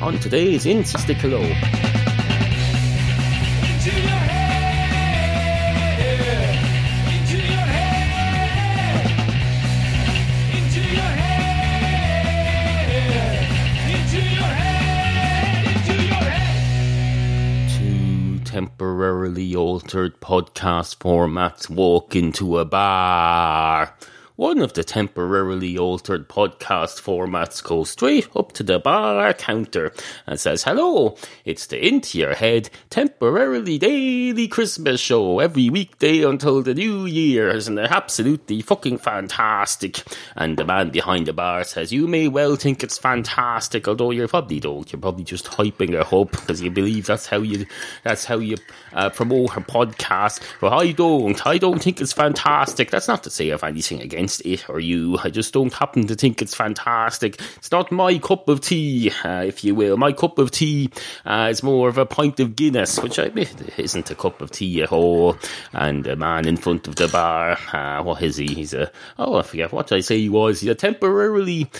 on today's Insta-Stickalo. Into your head, into your head, into your head, into your head, into your head. Two temporarily altered podcast formats walk into a bar. One of the temporarily altered podcast formats goes straight up to the bar counter and says, Hello, it's the Into Your Head temporarily daily Christmas show every weekday until the new year, and they're absolutely fucking fantastic. And the man behind the bar says, You may well think it's fantastic, although you probably don't. You're probably just hyping it up because you believe that's how you that's how you uh, promote a podcast. But I don't. I don't think it's fantastic. That's not to say I have anything against it or you. I just don't happen to think it's fantastic. It's not my cup of tea, uh, if you will. My cup of tea uh, is more of a pint of Guinness, which I admit isn't a cup of tea at all. And the man in front of the bar, uh, what is he? He's a, oh, I forget what I say he was. He's a temporarily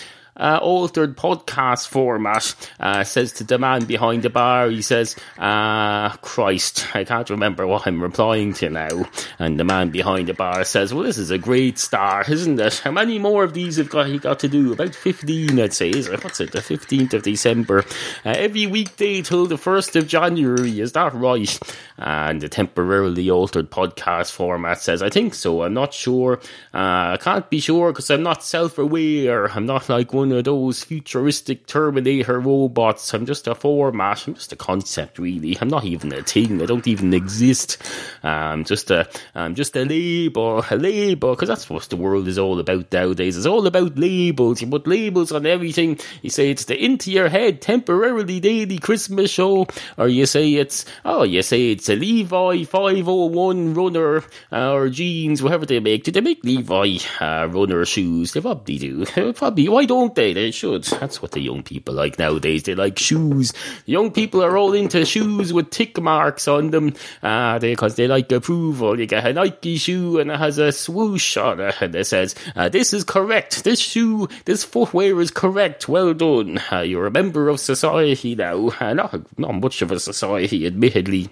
uh, altered podcast format, uh, says to the man behind the bar, he says, uh, Christ, I can't remember what I'm replying to now. And the man behind the bar says, well, this is a great start, isn't it? How many more of these have got, he got to do? About 15, I'd say, is it? What's it? The 15th of December. Uh, every weekday till the 1st of January, is that right? And the temporarily altered podcast format says, I think so. I'm not sure. Uh, I can't be sure because I'm not self-aware. I'm not like one of those futuristic Terminator robots. I'm just a format. I'm just a concept, really. I'm not even a thing. I don't even exist. I'm just a, I'm just a label, a label, because that's what the world is all about nowadays. It's all about labels. You put labels on everything. You say it's the into your head temporarily daily Christmas show, or you say it's, oh, you say it's a Levi 501 runner, uh, or jeans, whatever they make. Do they make Levi uh, runner shoes? They probably do. Probably. Why don't they? They should. That's what the young people like nowadays. They like shoes. Young people are all into shoes with tick marks on them, because they like approval. You get a Nike shoe and it has a swoosh on it, and it says, uh, "This is correct. This shoe, this footwear is correct. Well done. Uh, you're a member of society now. Uh, not not much of a society, admittedly."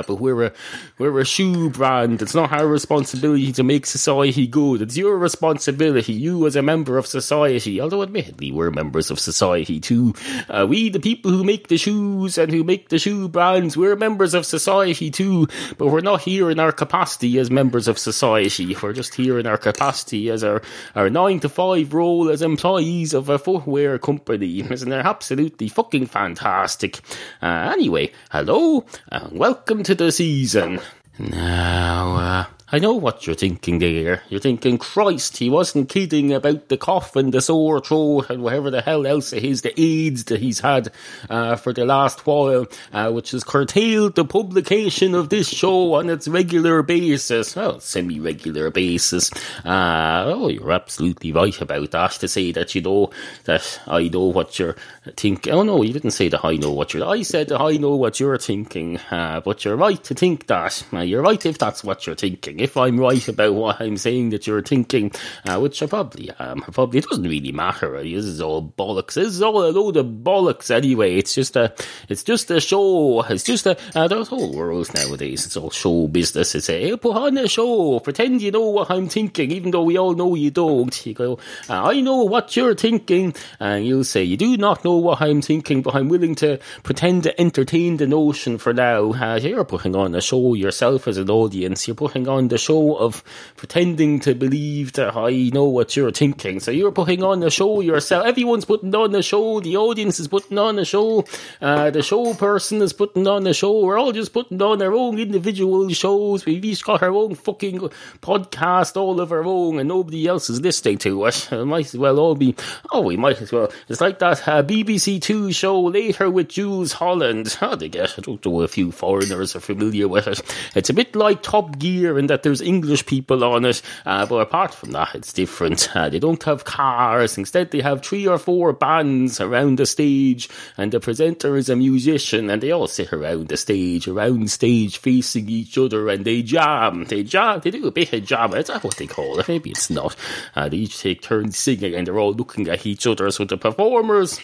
But we're a we're a shoe brand. It's not our responsibility to make society good. It's your responsibility. You as a member of society. Although admittedly we're members of society too. Uh, we the people who make the shoes and who make the shoe brands. We're members of society too. But we're not here in our capacity as members of society. We're just here in our capacity as our our nine to five role as employees of a footwear company. Isn't that absolutely fucking fantastic? Uh, anyway, hello and welcome to the season. Now, uh, I know what you're thinking there. You're thinking, Christ, he wasn't kidding about the cough and the sore throat and whatever the hell else it is, the AIDS that he's had uh, for the last while, uh, which has curtailed the publication of this show on its regular basis. Well, semi-regular basis. Uh, oh, you're absolutely right about that. To say that you know that I know what you're thinking. Oh no, you didn't say that I know what you're. I said that I know what you're thinking. Uh, but you're right to think that. You're right if that's what you're thinking if I'm right about what I'm saying that you're thinking, uh, which I probably am, probably it doesn't really matter. This is all bollocks. This is all a load of bollocks anyway. It's just a, it's just a show. It's just a. Uh, whole world nowadays. It's all show business. It's a hey, put on a show. Pretend you know what I'm thinking, even though we all know you don't. You go, uh, I know what you're thinking, and you'll say you do not know what I'm thinking, but I'm willing to pretend to entertain the notion for now. Uh, you're putting on a show yourself as an audience. You're putting on the show of pretending to believe that I know what you're thinking. So you're putting on a show yourself. Everyone's putting on a show. The audience is putting on a show. Uh, the show person is putting on a show. We're all just putting on our own individual shows. We've each got our own fucking podcast all of our own and nobody else is listening to us. It might as well all be, oh, we might as well. It's like that uh, BBC Two show later with Jools Holland. How they get? I don't know a few foreigners are familiar with it. It's a bit like Top Gear in that there's English people on it, uh, but apart from that, it's different. Uh, they don't have cars. Instead, they have three or four bands around the stage, and the presenter is a musician, and they all sit around the stage, around stage, facing each other, and they jam. They jam. They do a bit of jam. Is that what they call it? Maybe it's not. Uh, they each take turns singing, and they're all looking at each other. So the performers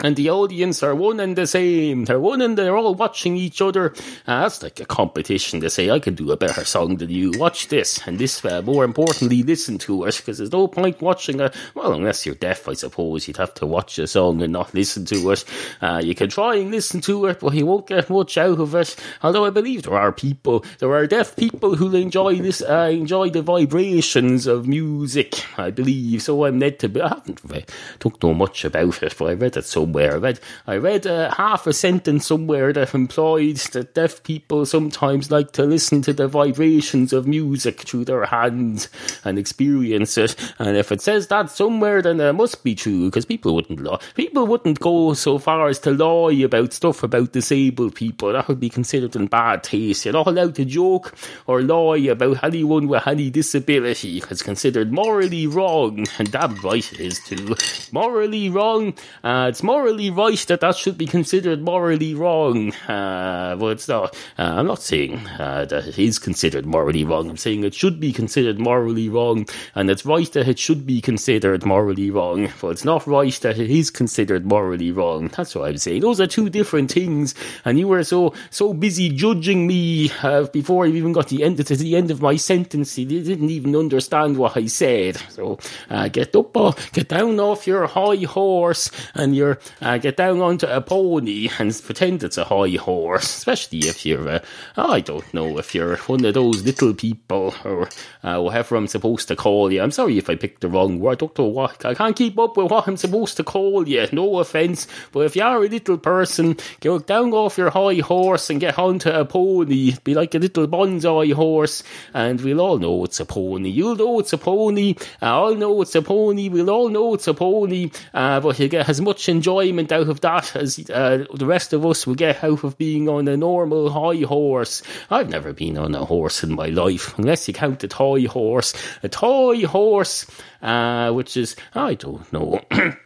and the audience are one and the same. They're one and they're all watching each other. Uh, that's like a competition to say, I can do a better song than you. Watch this. And this, uh, more importantly, listen to it. Because there's no point watching a, well, unless you're deaf, I suppose, you'd have to watch a song and not listen to it. Uh, you can try and listen to it, but you won't get much out of it. Although I believe there are people, there are deaf people who enjoy this, uh, enjoy the vibrations of music, I believe. So I'm led to, be, I haven't, I don't know much about it, but I read it so somewhere. I read, I read uh, half a sentence somewhere that implied that deaf people sometimes like to listen to the vibrations of music through their hands and experience it. And if it says that somewhere, then it must be true because people wouldn't lie. People wouldn't go so far as to lie about stuff about disabled people. That would be considered in bad taste. You're not allowed to joke or lie about anyone with any disability. It's considered morally wrong, and damn right it is too. Morally wrong. Uh, it's morally right that that should be considered morally wrong. Uh, but it's not. Uh, I'm not saying uh, that it is considered morally wrong. I'm saying it should be considered morally wrong, and it's right that it should be considered morally wrong. But it's not right that it is considered morally wrong. That's what I'm saying. Those are two different things. And you were so so busy judging me uh, before you even got the end to the end of my sentence. You didn't even understand what I said. So uh, get up, uh, get down off your high horse, and your uh, get down onto a pony and pretend it's a high horse, especially if you're, uh, I don't know, if you're one of those little people or uh, whatever I'm supposed to call you. I'm sorry if I picked the wrong word. I don't what, I can't keep up with what I'm supposed to call you. No offence, but if you are a little person, get down off your high horse and get onto a pony. Be like a little bonsai horse, and we'll all know it's a pony. You'll know it's a pony. I'll know it's a pony. We'll all know it's a pony. Uh, but you get as much enjoyment out of that as uh, the rest of us will get out of being on a normal high horse. I've never been on a horse in my life, unless you count a toy horse. A toy horse, uh, which is, I don't know.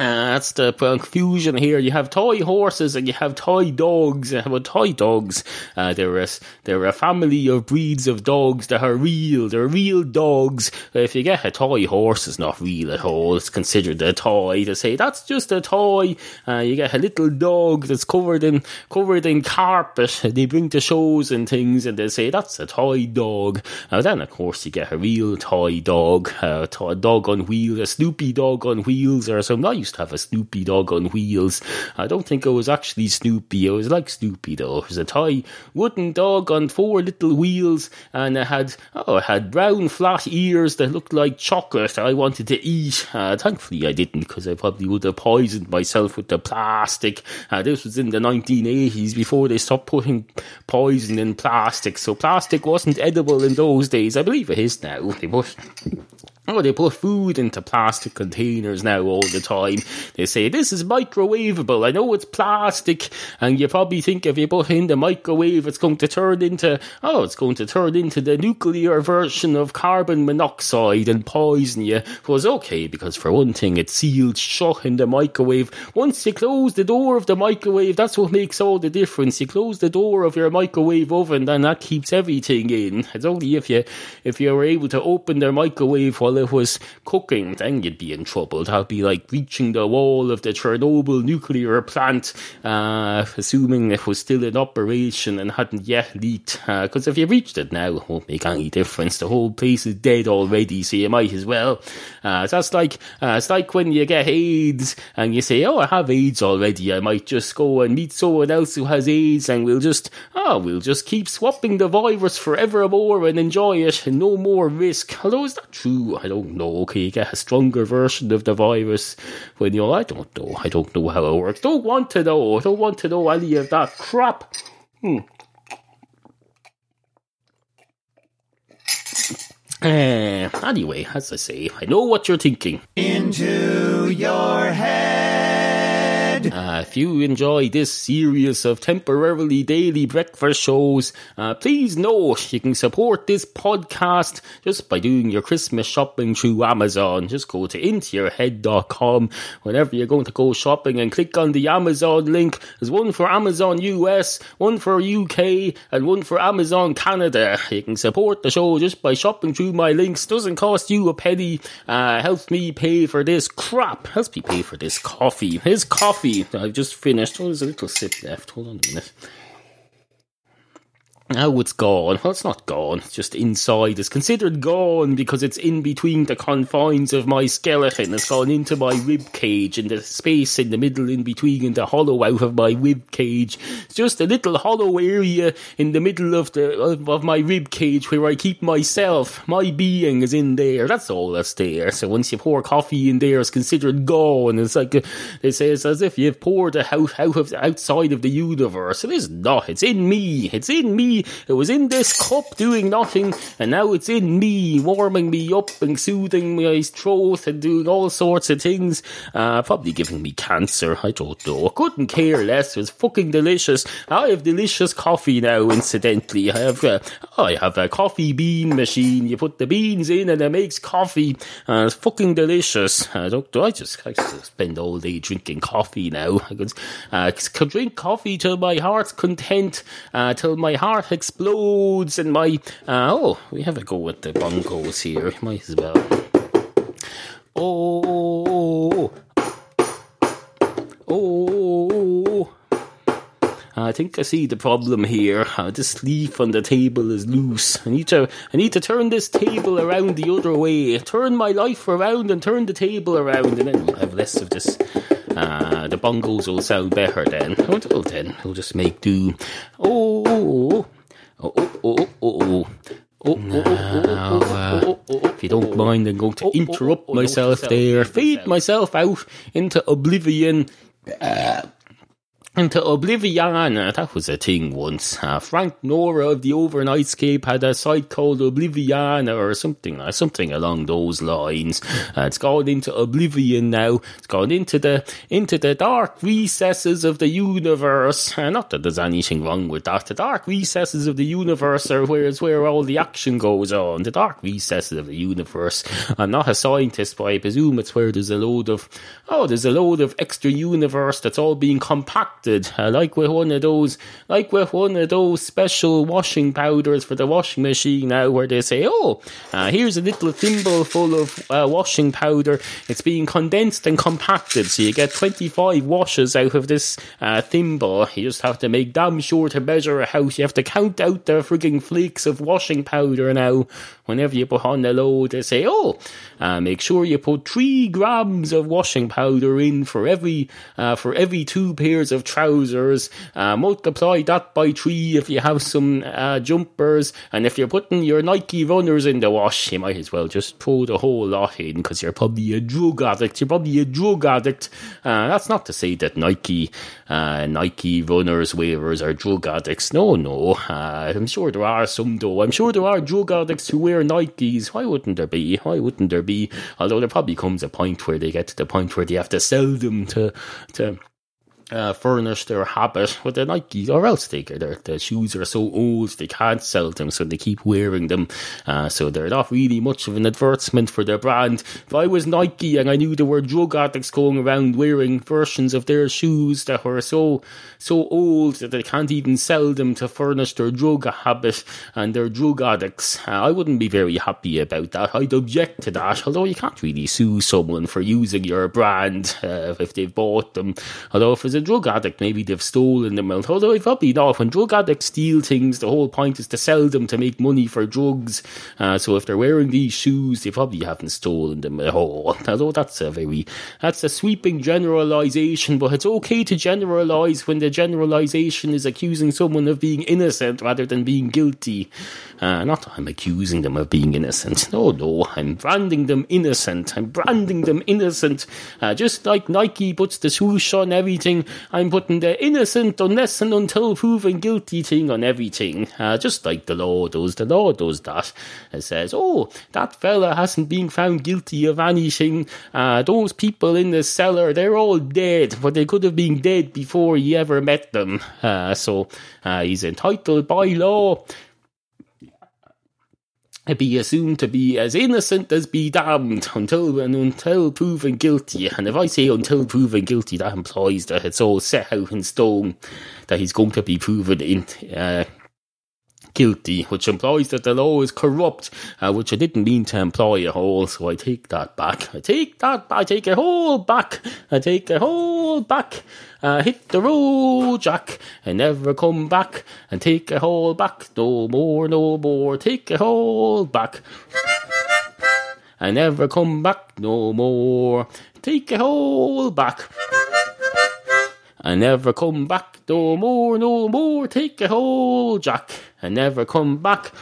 Uh, that's the confusion here. You have toy horses and you have toy dogs. Uh, well, toy dogs, uh, they're, a, they're a family of breeds of dogs that are real. They're real dogs. If you get a toy horse, it's not real at all. It's considered a toy. To say that's just a toy. Uh, you get a little dog that's covered in covered in carpet. They bring to shows and things, and they say that's a toy dog. Uh, then, of course, you get a real toy dog, uh, a dog on wheels, a Snoopy dog on wheels, or something. I used to have a Snoopy dog on wheels. I don't think it was actually Snoopy. It was like Snoopy though. It was a toy wooden dog on four little wheels, and it had oh, it had brown flat ears that looked like chocolate. I wanted to eat. Uh, thankfully, I didn't because I probably would have poisoned myself with the plastic. Uh, this was in the 1980s before they stopped putting poison in plastic, so plastic wasn't edible in those days. I believe it is now. They put Oh, they put food into plastic containers now all the time. They say this is microwavable. I know it's plastic, and you probably think if you put it in the microwave, it's going to turn into oh, it's going to turn into the nuclear version of carbon monoxide and poison you. Well, it's okay because for one thing, it's sealed shut in the microwave. Once you close the door of the microwave, that's what makes all the difference. You close the door of your microwave oven, and that keeps everything in. It's only if you if you were able to open their microwave while it was cooking, then you'd be in trouble. That'd be like reaching the wall of the Chernobyl nuclear plant, uh, assuming it was still in operation and hadn't yet leaked. Because if you reached it now, it won't make any difference. The whole place is dead already, so you might as well. Uh, that's like uh, it's like when you get AIDS and you say, "Oh, I have AIDS already. I might just go and meet someone else who has AIDS, and we'll just oh, we'll just keep swapping the virus forevermore and enjoy it, and no more risk." Although is that true? I don't know. Okay, you get a stronger version of the virus when you're. I don't know. I don't know how it works. Don't want to know. I don't want to know any of that crap. Hmm. Uh, anyway, as I say, I know what you're thinking. into your head. Uh, if you enjoy this series of temporarily daily breakfast shows, uh, please note you can support this podcast just by doing your Christmas shopping through Amazon. Just go to intoyourhead.com whenever you're going to go shopping and click on the Amazon link. There's one for Amazon US, one for UK, and one for Amazon Canada. You can support the show just by shopping through my links. Doesn't cost you a penny. Uh, helps me pay for this crap. Helps me pay for this coffee. His coffee. I've just finished. Oh, there's a little sip left. Hold on a minute. Now it's gone. Well, it's not gone. It's just inside. It's considered gone because it's in between the confines of my skeleton. It's gone into my rib cage in the space in the middle, in between, in the hollow out of my rib cage. It's just a little hollow area in the middle of the of, of my rib cage where I keep myself. My being is in there. That's all that's there. So once you pour coffee in there, it's considered gone. It's like uh, a, they say it's as if you've poured a house out of outside of the universe. It is not. It's in me. It's in me. It was in this cup doing nothing, and now it's in me, warming me up and soothing my throat and doing all sorts of things. Uh, probably giving me cancer. I don't know. Couldn't care less. It was fucking delicious. I have delicious coffee now. Incidentally, I have uh, I have a coffee bean machine. You put the beans in, and it makes coffee. Uh, it's fucking delicious. I don't. I just I just spend all day drinking coffee now. I could, uh, could drink coffee till my heart's content, uh, till my heart explodes, and my uh, oh, we have a go with the bongos here. Might as well. Oh, oh. I think I see the problem here. Uh, this leaf on the table is loose. I need to, I need to turn this table around the other way. Turn my life around and turn the table around, and then we'll have less of this. Uh, the bongos will sound better then. Oh, well, then we'll just make do. Oh, oh, oh, oh, oh, oh. Oh, oh, oh, oh, oh, if you don't mind, I'm going to interrupt myself there, fade myself out into oblivion. Uh, into Oblivion. That was a thing once. Uh, Frank Nora of the Overnightscape had a site called Oblivion or something, uh, something along those lines. Uh, it's gone into Oblivion now. It's gone into the into the dark recesses of the universe. Uh, not that there's anything wrong with that. The dark recesses of the universe are where is where all the action goes on. The dark recesses of the universe. I'm not a scientist, but I presume it's where there's a load of oh, there's a load of extra universe that's all being compacted uh, like with one of those, like with one of those special washing powders for the washing machine now, where they say, "Oh, uh, here's a little thimble full of uh, washing powder. It's being condensed and compacted, so you get 25 washes out of this uh, thimble. You just have to make damn sure to measure a house. You have to count out the frigging flakes of washing powder now. Whenever you put on the load, they say, "Oh, uh, make sure you put three grams of washing powder in for every uh, for every two pairs of trousers. Uh, multiply that by three if you have some uh, jumpers, and if you're putting your Nike runners in the wash, you might as well just throw the whole lot in because you're probably a drug addict. You're probably a drug addict. Uh, that's not to say that Nike uh, Nike runners wearers are drug addicts. No, no. Uh, I'm sure there are some though. I'm sure there are drug addicts who wear Nikes. Why wouldn't there be? Why wouldn't there be? Although there probably comes a point where they get to the point where they have to sell them to to uh, furnish their habit with their Nike, or else they get their the shoes are so old they can't sell them, so they keep wearing them. Uh, so they're not really much of an advertisement for their brand. If I was Nike and I knew there were drug addicts going around wearing versions of their shoes that were so so old that they can't even sell them to furnish their drug habit and their drug addicts, uh, I wouldn't be very happy about that. I'd object to that. Although you can't really sue someone for using your brand uh, if they've bought them. Although if it's a drug addict, maybe they've stolen them. Although it probably not. When drug addicts steal things, the whole point is to sell them to make money for drugs. Uh, so if they're wearing these shoes, they probably haven't stolen them at all. Although that's a very that's a sweeping generalization, but it's okay to generalize when the generalization is accusing someone of being innocent rather than being guilty. Uh, not I'm accusing them of being innocent. No, no, I'm branding them innocent. I'm branding them innocent. Uh, just like Nike puts the swoosh on everything, I'm putting the innocent on unless and until proven guilty thing on everything. Uh, just like the law does. The law does that. It says, oh, that fella hasn't been found guilty of anything. Uh, those people in the cellar, they're all dead, but they could have been dead before he ever met them. Uh, so uh, he's entitled by law be assumed to be as innocent as be damned until and until proven guilty. And if I say until proven guilty, that implies that it's all set out in stone that he's going to be proven in, uh, guilty, which implies that the law is corrupt, uh, which I didn't mean to imply at all, so I take that back. I take that I take it all back. I take it all back. Uh, hit the road, Jack, and never come back. And take it all back. No more, no more. Take it all back. And never come back no more. Take it all back. And never come back no more, no more. Take a all, Jack, and never come back.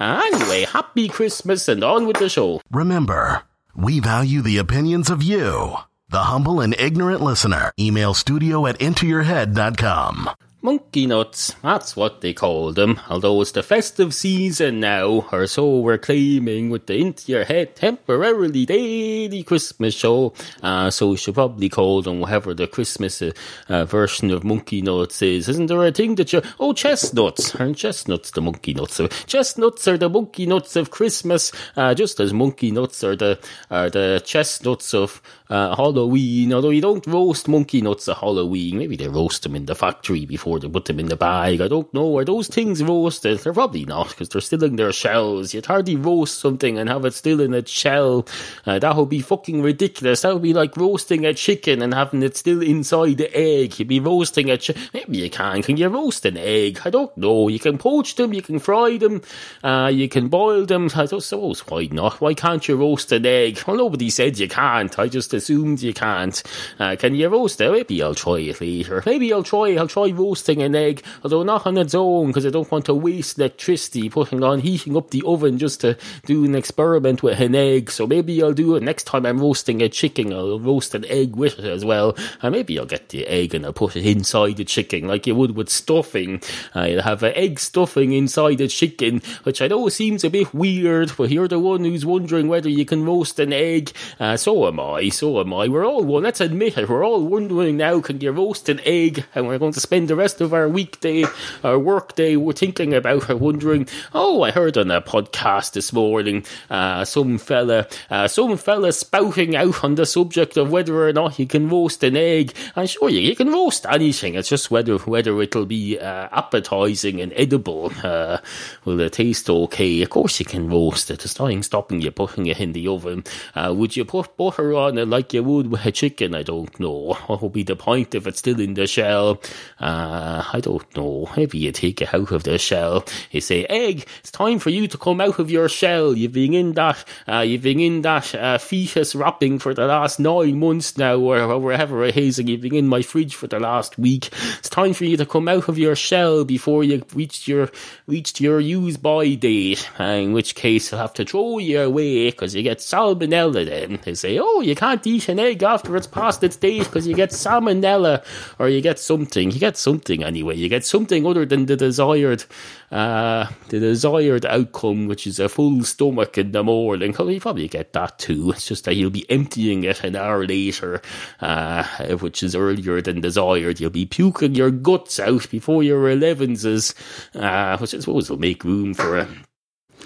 Anyway, happy Christmas and on with the show. Remember, we value the opinions of you, the humble and ignorant listener. Email studio at intoyourhead.com. Monkey nuts, that's what they call them, although it's the festive season now, or so we're claiming with the Into Your Head temporarily daily Christmas show, uh, so we should probably call them whatever the Christmas uh, uh, version of monkey nuts is. Isn't there a thing that you, oh, chestnuts, aren't chestnuts the monkey nuts? So chestnuts are the monkey nuts of Christmas, uh, just as monkey nuts are the, are the chestnuts of uh, Halloween, although you don't roast monkey nuts at Halloween. Maybe they roast them in the factory before they put them in the bag. I don't know. Are those things roasted? They're probably not because they're still in their shells. You'd hardly roast something and have it still in its shell. Uh, that would be fucking ridiculous. That would be like roasting a chicken and having it still inside the egg. You'd be roasting a chicken. Maybe you can. Can you roast an egg? I don't know. You can poach them. You can fry them. Uh, you can boil them. I don't suppose why not? Why can't you roast an egg? Well, nobody said you can't. I just assumed you can't. Uh, can you roast it? Maybe I'll try it later. Maybe I'll try. I'll try roasting an egg, although not on its own because I don't want to waste electricity putting on heating up the oven just to do an experiment with an egg. So maybe I'll do it next time I'm roasting a chicken. I'll roast an egg with it as well. And maybe I'll get the egg and I'll put it inside the chicken like you would with stuffing. You'll have an egg stuffing inside the chicken, which I know seems a bit weird, but you're the one who's wondering whether you can roast an egg. Uh, so am I. So am I. We're all one. Let's admit it. We're all wondering now, can you roast an egg? And we're going to spend the rest of our weekday, our work day, we're thinking about it, wondering, oh, I heard on a podcast this morning, uh, some fella, uh, some fella spouting out on the subject of whether or not you can roast an egg. And sure, you, you can roast anything. It's just whether, whether it'll be, uh, appetizing and edible. Uh, will it taste okay? Of course you can roast it. There's nothing stopping you putting it in the oven. Uh, would you put butter on it like you would with a chicken? I don't know. What would be the point if it's still in the shell? Uh, I don't know. Maybe you take it out of the shell. You say, egg, it's time for you to come out of your shell. You've been in that, uh, you've been in that uh, fetus wrapping for the last nine months now, or wherever it is, and you've been in my fridge for the last week. It's time for you to come out of your shell before you reached your reached your use by date. Uh, in which case, I'll have to throw you away because you get salmonella. Then they say, oh, you can't eat an egg after it's past its date because you get salmonella, or you get something. You get something anyway. You get something other than the desired, uh, the desired outcome, which is a full stomach in the morning. You probably get that too. It's just that you'll be emptying it an hour later, uh, which is earlier than desired. You'll be puking your guts out before your 11s, uh, which I suppose will make room for a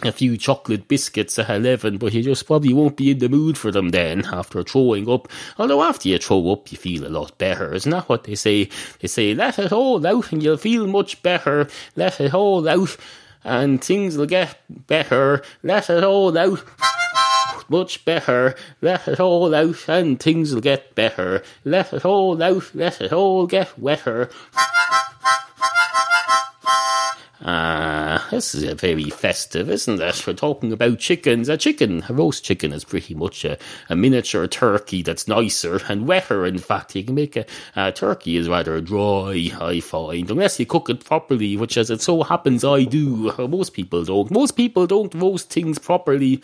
a few chocolate biscuits at 11, but you just probably won't be in the mood for them then after throwing up. Although after you throw up, you feel a lot better. Isn't that what they say? They say, let it all out and you'll feel much better. Let it all out and things will get better. Let it all out. Much better. Let it all out and things will get better. Let it all out. Let it all get wetter. Ah, this is a very festive, isn't it? We're talking about chickens. A chicken, a roast chicken, is pretty much a, a miniature turkey that's nicer and wetter. In fact, you can make a, a turkey is rather dry. I find unless you cook it properly, which, as it so happens, I do. Uh, Most people don't. Most people don't roast things properly.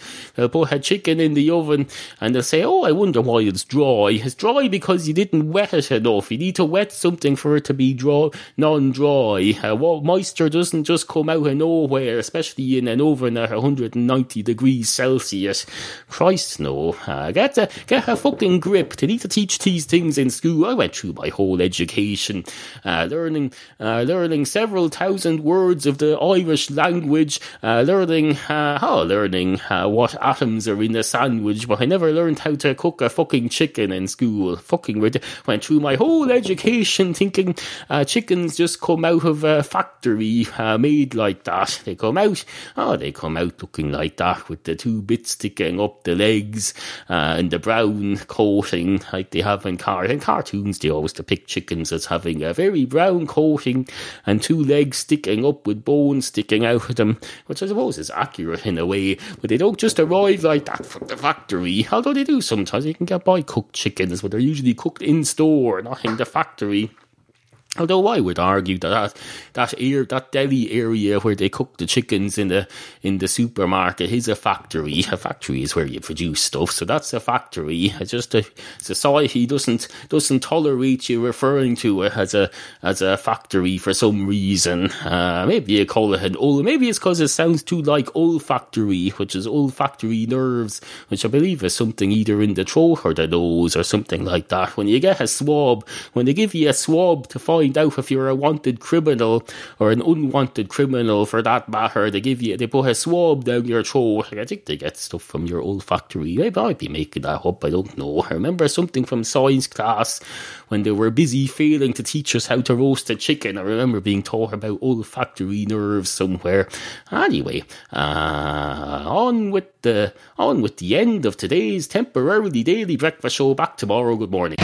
A chicken in the oven and they'll say, "Oh, I wonder why it's dry." It's dry because you didn't wet it enough. You need to wet something for it to be dry, non-dry. Uh, what moisture doesn't just come out of nowhere, especially in an oven at 190 degrees Celsius. Christ, no. Uh, get a, get a fucking grip. They need to teach these things in school. I went through my whole education, uh, learning, uh, learning several thousand words of the Irish language, uh, learning, uh, oh, learning uh, what atoms are in a sandwich, but I never learned how to cook a fucking chicken in school. Fucking rid- went through my whole education thinking uh, chickens just come out of a factory uh, made like that. They come out, oh, they come out looking like that with the two bits sticking up the legs uh, and the brown coating like they have in car in cartoons. They always depict chickens as having a very brown coating and two legs sticking up with bones sticking out of them, which I suppose is accurate in a way. But they don't just arrive like that from the factory. Although they do sometimes. You can get buy cooked chickens, but they're usually cooked in store, not in the factory. Although I would argue that that that, air, that deli area where they cook the chickens in the in the supermarket is a factory. A factory is where you produce stuff, so that's a factory. It's just a society doesn't doesn't tolerate you referring to it as a as a factory for some reason. Uh, maybe you call it an ol. Maybe it's because it sounds too like olfactory, which is olfactory nerves, which I believe is something either in the throat or the nose or something like that. When you get a swab, when they give you a swab to find out if you're a wanted criminal or an unwanted criminal for that matter, they give you they put a swab down your throat. I think they get stuff from your olfactory. I might be making that up. I don't know. I remember something from science class when they were busy failing to teach us how to roast a chicken. I remember being taught about olfactory nerves somewhere. Anyway, uh, on with the on with the end of today's temporarily daily breakfast show. Back tomorrow. Good morning.